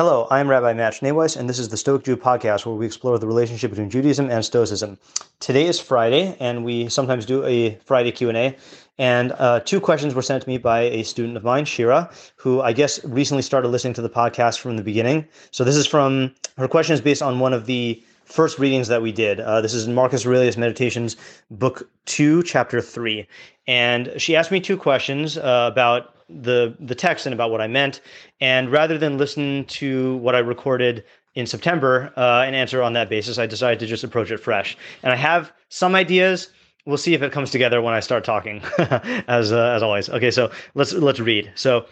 Hello, I'm Rabbi Matt Schneeweiss, and this is the Stoic Jew podcast where we explore the relationship between Judaism and Stoicism. Today is Friday, and we sometimes do a Friday Q&A. And uh, two questions were sent to me by a student of mine, Shira, who I guess recently started listening to the podcast from the beginning. So this is from, her question is based on one of the first readings that we did. Uh, this is Marcus Aurelius Meditations, book two, chapter three. And she asked me two questions uh, about the the text and about what I meant. And rather than listen to what I recorded in September uh, and answer on that basis, I decided to just approach it fresh. And I have some ideas. We'll see if it comes together when I start talking, as uh, as always. Okay, so let's let's read. So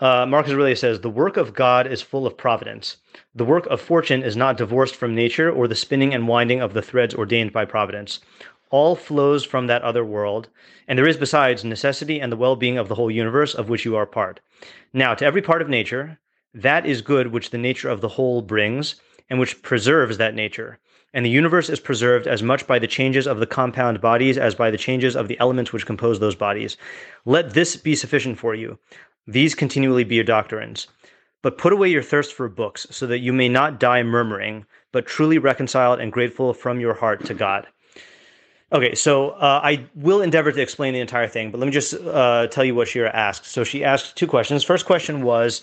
uh, Marcus Aurelius says, "The work of God is full of providence. The work of fortune is not divorced from nature or the spinning and winding of the threads ordained by providence all flows from that other world, and there is besides necessity and the well being of the whole universe of which you are part. Now, to every part of nature, that is good which the nature of the whole brings, and which preserves that nature. And the universe is preserved as much by the changes of the compound bodies as by the changes of the elements which compose those bodies. Let this be sufficient for you. These continually be your doctrines. But put away your thirst for books, so that you may not die murmuring, but truly reconciled and grateful from your heart to God. Okay, so uh, I will endeavor to explain the entire thing, but let me just uh, tell you what Shira asked. So she asked two questions. First question was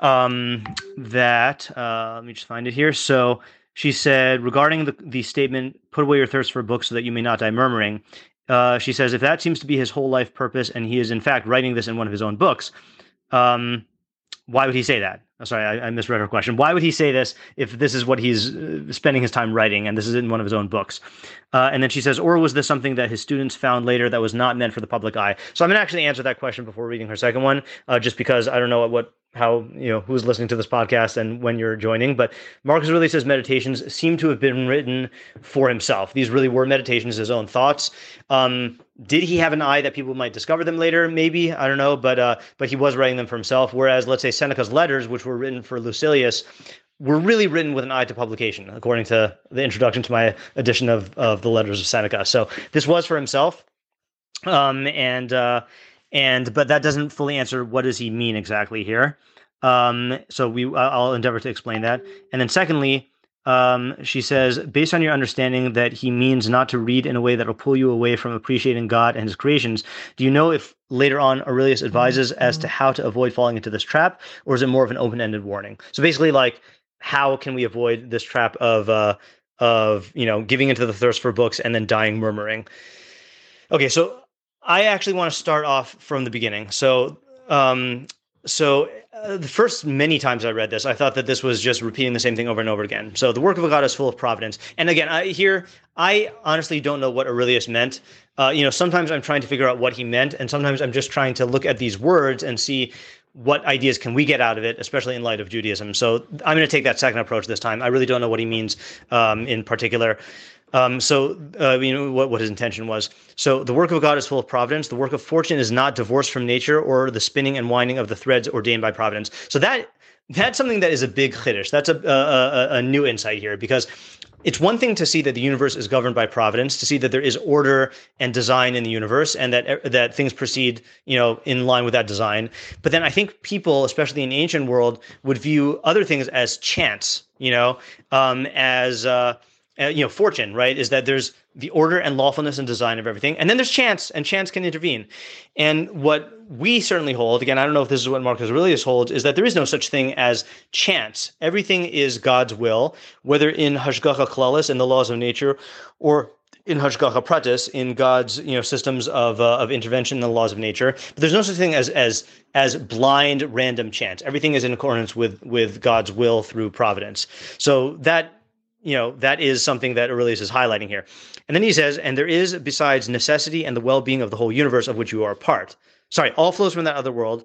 um, that, uh, let me just find it here. So she said, regarding the, the statement, put away your thirst for books so that you may not die murmuring. Uh, she says, if that seems to be his whole life purpose, and he is in fact writing this in one of his own books, um, why would he say that? Oh, sorry, I, I, misread her question. Why would he say this if this is what he's uh, spending his time writing and this is in one of his own books? Uh, and then she says, or was this something that his students found later that was not meant for the public eye? So I'm going to actually answer that question before reading her second one, uh, just because I don't know what, what how you know who's listening to this podcast and when you're joining but Marcus Aurelius's meditations seem to have been written for himself these really were meditations his own thoughts um, did he have an eye that people might discover them later maybe i don't know but uh, but he was writing them for himself whereas let's say seneca's letters which were written for lucilius were really written with an eye to publication according to the introduction to my edition of of the letters of seneca so this was for himself um, and uh, and but that doesn't fully answer what does he mean exactly here. Um, so we I'll endeavor to explain that. And then secondly, um, she says, based on your understanding that he means not to read in a way that will pull you away from appreciating God and his creations, do you know if later on Aurelius advises as to how to avoid falling into this trap, or is it more of an open-ended warning? So basically, like, how can we avoid this trap of uh, of you know giving into the thirst for books and then dying murmuring? Okay, so I actually want to start off from the beginning. So, um, so uh, the first many times I read this, I thought that this was just repeating the same thing over and over again. So the work of a God is full of providence. And again, I here I honestly don't know what Aurelius meant. Uh, you know, sometimes I'm trying to figure out what he meant, and sometimes I'm just trying to look at these words and see what ideas can we get out of it, especially in light of Judaism. So I'm going to take that second approach this time. I really don't know what he means um, in particular. Um, so, uh, you know, what, what his intention was. So, the work of God is full of providence. The work of fortune is not divorced from nature or the spinning and winding of the threads ordained by providence. So, that that's something that is a big chiddush. That's a, a, a new insight here because it's one thing to see that the universe is governed by providence, to see that there is order and design in the universe, and that that things proceed, you know, in line with that design. But then I think people, especially in the ancient world, would view other things as chance, you know, um, as uh, uh, you know, fortune, right? Is that there's the order and lawfulness and design of everything, and then there's chance, and chance can intervene. And what we certainly hold, again, I don't know if this is what Marcus Aurelius holds, is that there is no such thing as chance. Everything is God's will, whether in Hashgacha Klalis, in the laws of nature, or in Hashgacha Pratis, in God's you know systems of uh, of intervention in the laws of nature. But there's no such thing as as as blind random chance. Everything is in accordance with with God's will through providence. So that you know that is something that Aurelius is highlighting here. And then he says, and there is besides necessity and the well-being of the whole universe of which you are a part. Sorry, all flows from that other world,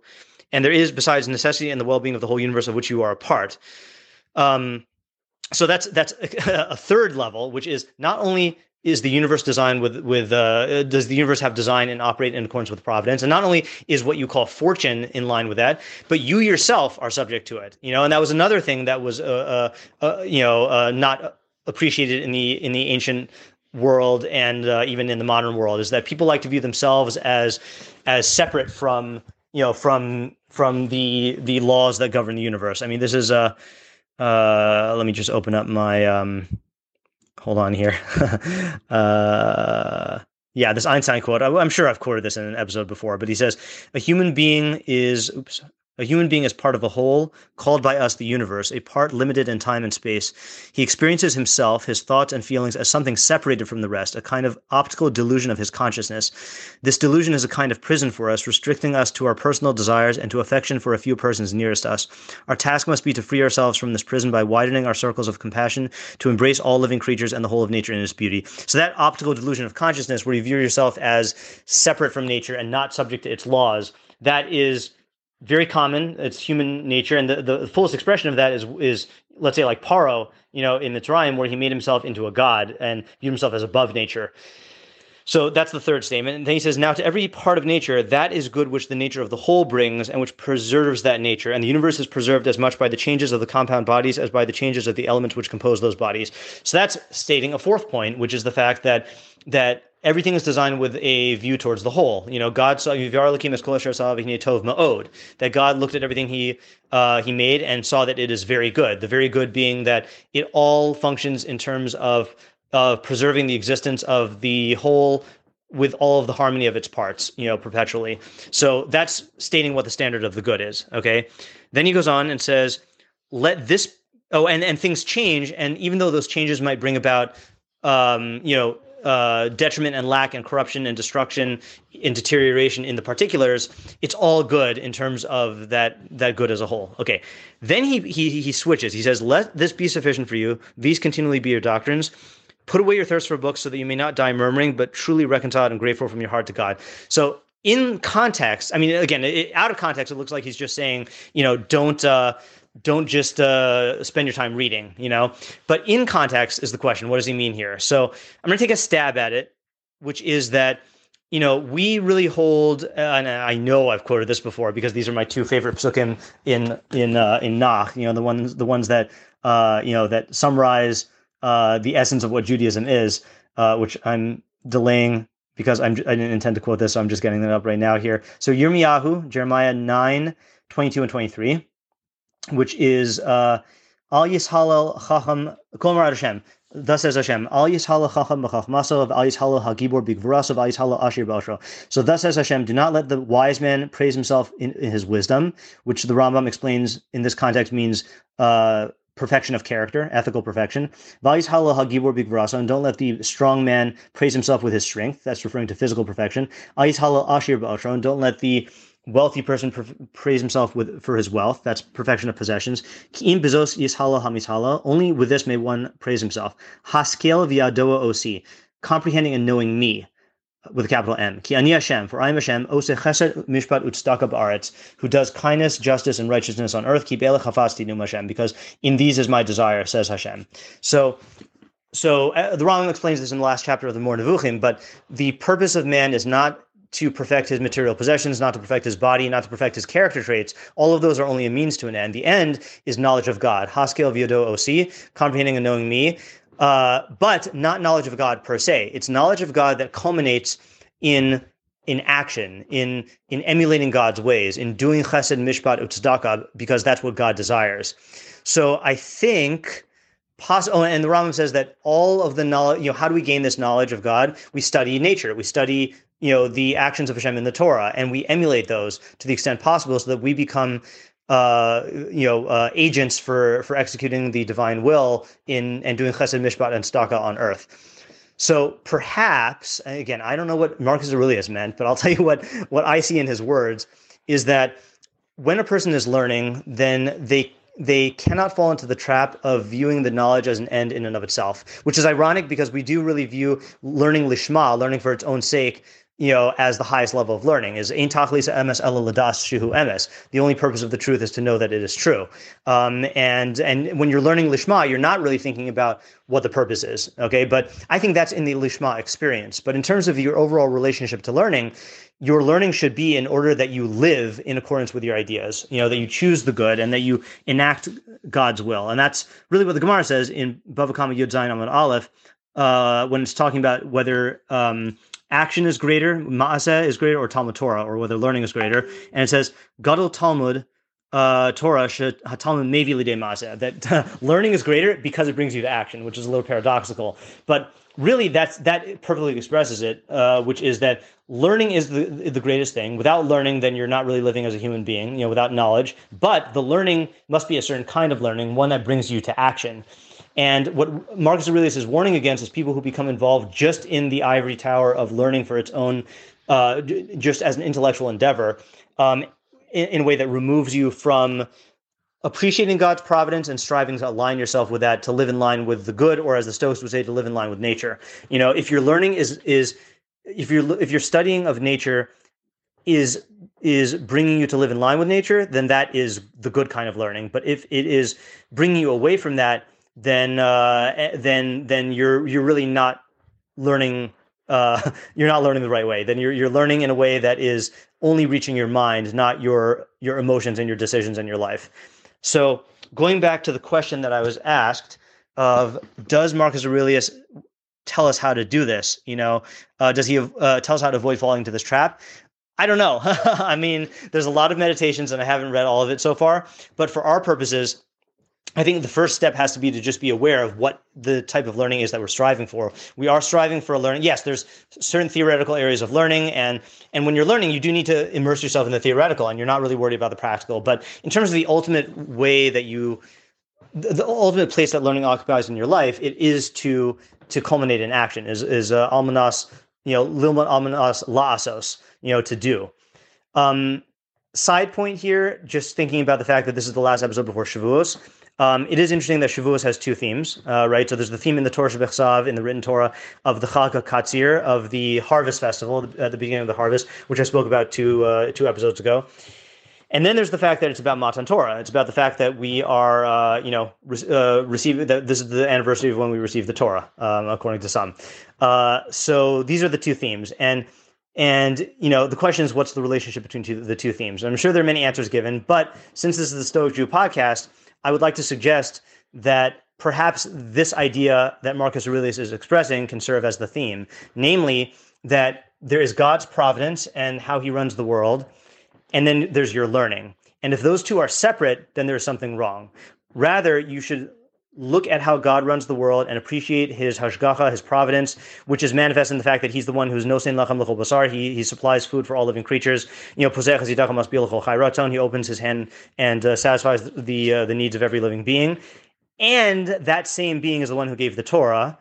and there is besides necessity and the well-being of the whole universe of which you are a part. Um, so that's that's a third level, which is not only is the universe designed with with uh, does the universe have design and operate in accordance with providence? And not only is what you call fortune in line with that but you yourself are subject to it you know? And that was another thing that was uh, uh, uh you know uh, not appreciated in the in the ancient world and uh, even in the modern world is that people like to view themselves as as separate from you know from from the the laws that govern the universe. I mean this is a uh, let me just open up my um, hold on here. uh, yeah, this Einstein quote. I, am sure I've quoted this in an episode before, but he says, "A human being is oops, a human being is part of a whole, called by us the universe, a part limited in time and space. He experiences himself, his thoughts and feelings as something separated from the rest, a kind of optical delusion of his consciousness. This delusion is a kind of prison for us, restricting us to our personal desires and to affection for a few persons nearest us. Our task must be to free ourselves from this prison by widening our circles of compassion, to embrace all living creatures and the whole of nature in its beauty. So that optical delusion of consciousness, where you view yourself as separate from nature and not subject to its laws, that is very common. It's human nature, and the, the fullest expression of that is is let's say like Paro, you know, in the Mitzrayim, where he made himself into a god and viewed himself as above nature. So that's the third statement. And then he says, Now to every part of nature, that is good which the nature of the whole brings and which preserves that nature. And the universe is preserved as much by the changes of the compound bodies as by the changes of the elements which compose those bodies. So that's stating a fourth point, which is the fact that that everything is designed with a view towards the whole. You know, God saw ma'od. That God looked at everything he uh, he made and saw that it is very good. The very good being that it all functions in terms of of preserving the existence of the whole with all of the harmony of its parts, you know, perpetually. So that's stating what the standard of the good is. Okay. Then he goes on and says, let this oh and and things change and even though those changes might bring about um, you know uh, detriment and lack and corruption and destruction and deterioration in the particulars, it's all good in terms of that that good as a whole. Okay. Then he he he switches. He says, "Let this be sufficient for you. These continually be your doctrines." Put away your thirst for books so that you may not die murmuring, but truly reconciled and grateful from your heart to God. So in context, I mean, again, it, out of context, it looks like he's just saying, you know, don't uh, don't just uh, spend your time reading, you know. But in context is the question. What does he mean here? So I'm going to take a stab at it, which is that you know we really hold, and I know I've quoted this before because these are my two favorite psukim in in uh, in Nach. You know the ones the ones that uh, you know that summarize uh, the essence of what Judaism is, uh, which I'm delaying because I'm I didn't intend to quote this, so I'm just getting that up right now here. So Yirmiyahu, Jeremiah 9, 22 and 23 which is uh, Al Yishalel Chacham Kol Hashem. Thus says Hashem, Al Yishalel Chacham B'Chachmaso, Al Yishalel Hagibor B'Gvuraso, Al Yishalel Ashir B'Ashro. So thus says Hashem, do not let the wise man praise himself in, in his wisdom, which the Rambam explains in this context means uh, perfection of character, ethical perfection. And don't let the strong man praise himself with his strength. That's referring to physical perfection. And don't let the wealthy person praise himself with for his wealth. That's perfection of possessions. Only with this may one praise himself. Haskel viadoa osi, comprehending and knowing me, with a capital M. Ki ani Hashem, for I am Hashem, ose chesed mishpat utzdaka ba'aretz, who does kindness, justice, and righteousness on earth. Ki belech hafasti num Hashem, because in these is my desire, says Hashem. So so uh, the Rambam explains this in the last chapter of the Moreh Nevuchim, but the purpose of man is not to perfect his material possessions, not to perfect his body, not to perfect his character traits. All of those are only a means to an end. The end is knowledge of God. Haskel viodo osi, comprehending and knowing me, uh, but not knowledge of God per se. It's knowledge of God that culminates in in action, in in emulating God's ways, in doing chesed, mishpat, utzdaka, because that's what God desires. So I think. Poss- oh, and the Rambam says that all of the knowledge, you know, how do we gain this knowledge of God? We study nature. We study you know the actions of Hashem in the Torah, and we emulate those to the extent possible, so that we become uh, you know uh, agents for for executing the divine will in and doing Chesed, Mishpat, and Tzdaka on earth. So perhaps again, I don't know what Marcus Aurelius meant, but I'll tell you what what I see in his words is that when a person is learning, then they they cannot fall into the trap of viewing the knowledge as an end in and of itself, which is ironic because we do really view learning lishma, learning for its own sake, you know, as the highest level of learning is ein tachlis emes ladas shuhu. The only purpose of the truth is to know that it is true. Um, and and when you're learning lishma, you're not really thinking about what the purpose is. Okay, but I think that's in the lishma experience. But in terms of your overall relationship to learning, your learning should be in order that you live in accordance with your ideas. You know that you choose the good and that you enact God's will. And that's really what the Gemara says in Bava Kama Yud Zayin Aleph. Uh, when it's talking about whether um, action is greater, ma'aseh is greater, or Talmud Torah, or whether learning is greater. And it says, Gadol Talmud uh, Torah Talmud mevi lidei ma'aseh, that learning is greater because it brings you to action, which is a little paradoxical. But really, that's that perfectly expresses it, uh, which is that learning is the the greatest thing. Without learning, then you're not really living as a human being, you know, without knowledge. But the learning must be a certain kind of learning, one that brings you to action. And what Marcus Aurelius is warning against is people who become involved just in the ivory tower of learning for its own, uh, just as an intellectual endeavor, um, in, in, a way that removes you from appreciating God's providence and striving to align yourself with that, to live in line with the good, or as the Stoics would say, to live in line with nature. You know, if your learning is is if you're if you're studying of nature is is bringing you to live in line with nature, then that is the good kind of learning. But if it is bringing you away from that, then uh, eh, then then you're you're really not learning uh, you're not learning the right way. Then you're you're learning in a way that is only reaching your mind, not your your emotions and your decisions in your life. So going back to the question that I was asked of does Marcus Aurelius tell us how to do this? You know, uh, does he uh, tell us how to avoid falling into this trap? I don't know. I mean, there's a lot of meditations, and I haven't read all of it so far. But for our purposes, I think the first step has to be to just be aware of what the type of learning is that we're striving for. We are striving for a learning. Yes, there's certain theoretical areas of learning, and and when you're learning, you do need to immerse yourself in the theoretical, and you're not really worried about the practical. But in terms of the ultimate way that you, the, the ultimate place that learning occupies in your life, it is to to culminate in action. Is is uh, almanas, you know, lilman almanas laasos, you know, to do. Um, side point here, just thinking about the fact that this is the last episode before Shavuos. Um, it is interesting that Shavuos has two themes, uh, right? So there's the theme in the Torah Shebechsav, in the written Torah, of the Chag Katzir, of the harvest festival at the beginning of the harvest, which I spoke about two uh, two episodes ago. And then there's the fact that it's about Matan Torah. It's about the fact that we are, uh, you know, re- uh, receiving that this is the anniversary of when we received the Torah, um, according to some. Uh, so these are the two themes, and and you know, the question is, what's the relationship between two, the two themes? I'm sure there are many answers given, but since this is the Stoic Jew podcast, I would like to suggest that perhaps this idea that Marcus Aurelius is expressing can serve as the theme, namely that there is God's providence and how he runs the world, and then there's your learning. And if those two are separate, then there's something wrong. Rather, you should look at how God runs the world and appreciate his hashgacha, his providence, which is manifest in the fact that he's the one who's nosein lechem l'chol basar. He he supplies food for all living creatures. You know, posech must be l'chol chai ratzon. He opens his hand and uh, satisfies the uh, the needs of every living being. And that same being is the one who gave the Torah,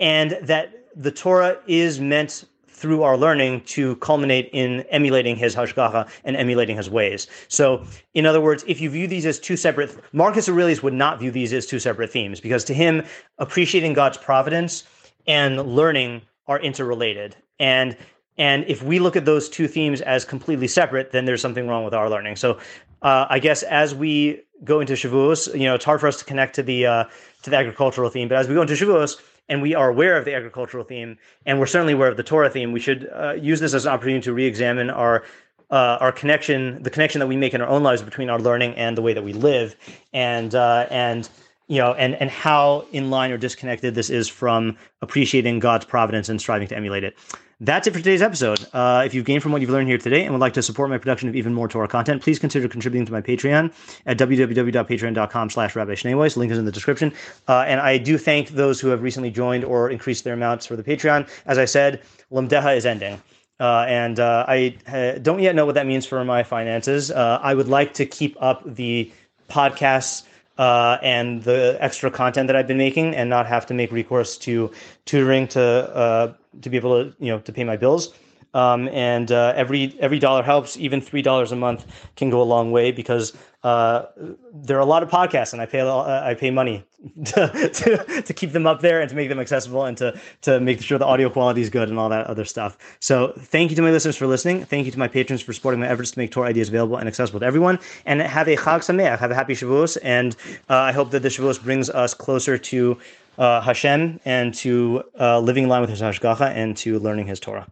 and that the Torah is meant through our learning to culminate in emulating his hashgacha and emulating his ways. So, in other words, if you view these as two separate, Marcus Aurelius would not view these as two separate themes because to him, appreciating God's providence and learning are interrelated. And and if we look at those two themes as completely separate, then there's something wrong with our learning. So, uh, I guess as we go into Shavuos, you know, it's hard for us to connect to the uh, to the agricultural theme, but as we go into Shavuos, and we are aware of the agricultural theme, and we're certainly aware of the Torah theme, we should uh, use this as an opportunity to re-examine our uh, our connection, the connection that we make in our own lives between our learning and the way that we live, and uh, and you know, and and how in line or disconnected this is from appreciating God's providence and striving to emulate it. That's it for today's episode. Uh, if you've gained from what you've learned here today and would like to support my production of even more Torah content, please consider contributing to my Patreon at www.patreon.com slash Rabbi Schneeweiss. Link is in the description. Uh, and I do thank those who have recently joined or increased their amounts for the Patreon. As I said, Lamdeha is ending. Uh, and uh, I uh, don't yet know what that means for my finances. Uh, I would like to keep up the podcasts uh, and the extra content that I've been making, and not have to make recourse to tutoring to uh, to be able to you know to pay my bills. Um, and uh, every every dollar helps. Even three dollars a month can go a long way because uh, there are a lot of podcasts, and I pay uh, I pay money to, to, to keep them up there and to make them accessible and to to make sure the audio quality is good and all that other stuff. So thank you to my listeners for listening. Thank you to my patrons for supporting my efforts to make Torah ideas available and accessible to everyone. And have a Chag Sameach, have a happy Shavuos, and uh, I hope that the Shavuos brings us closer to uh, Hashem and to uh, living in line with His Hashgacha and to learning His Torah.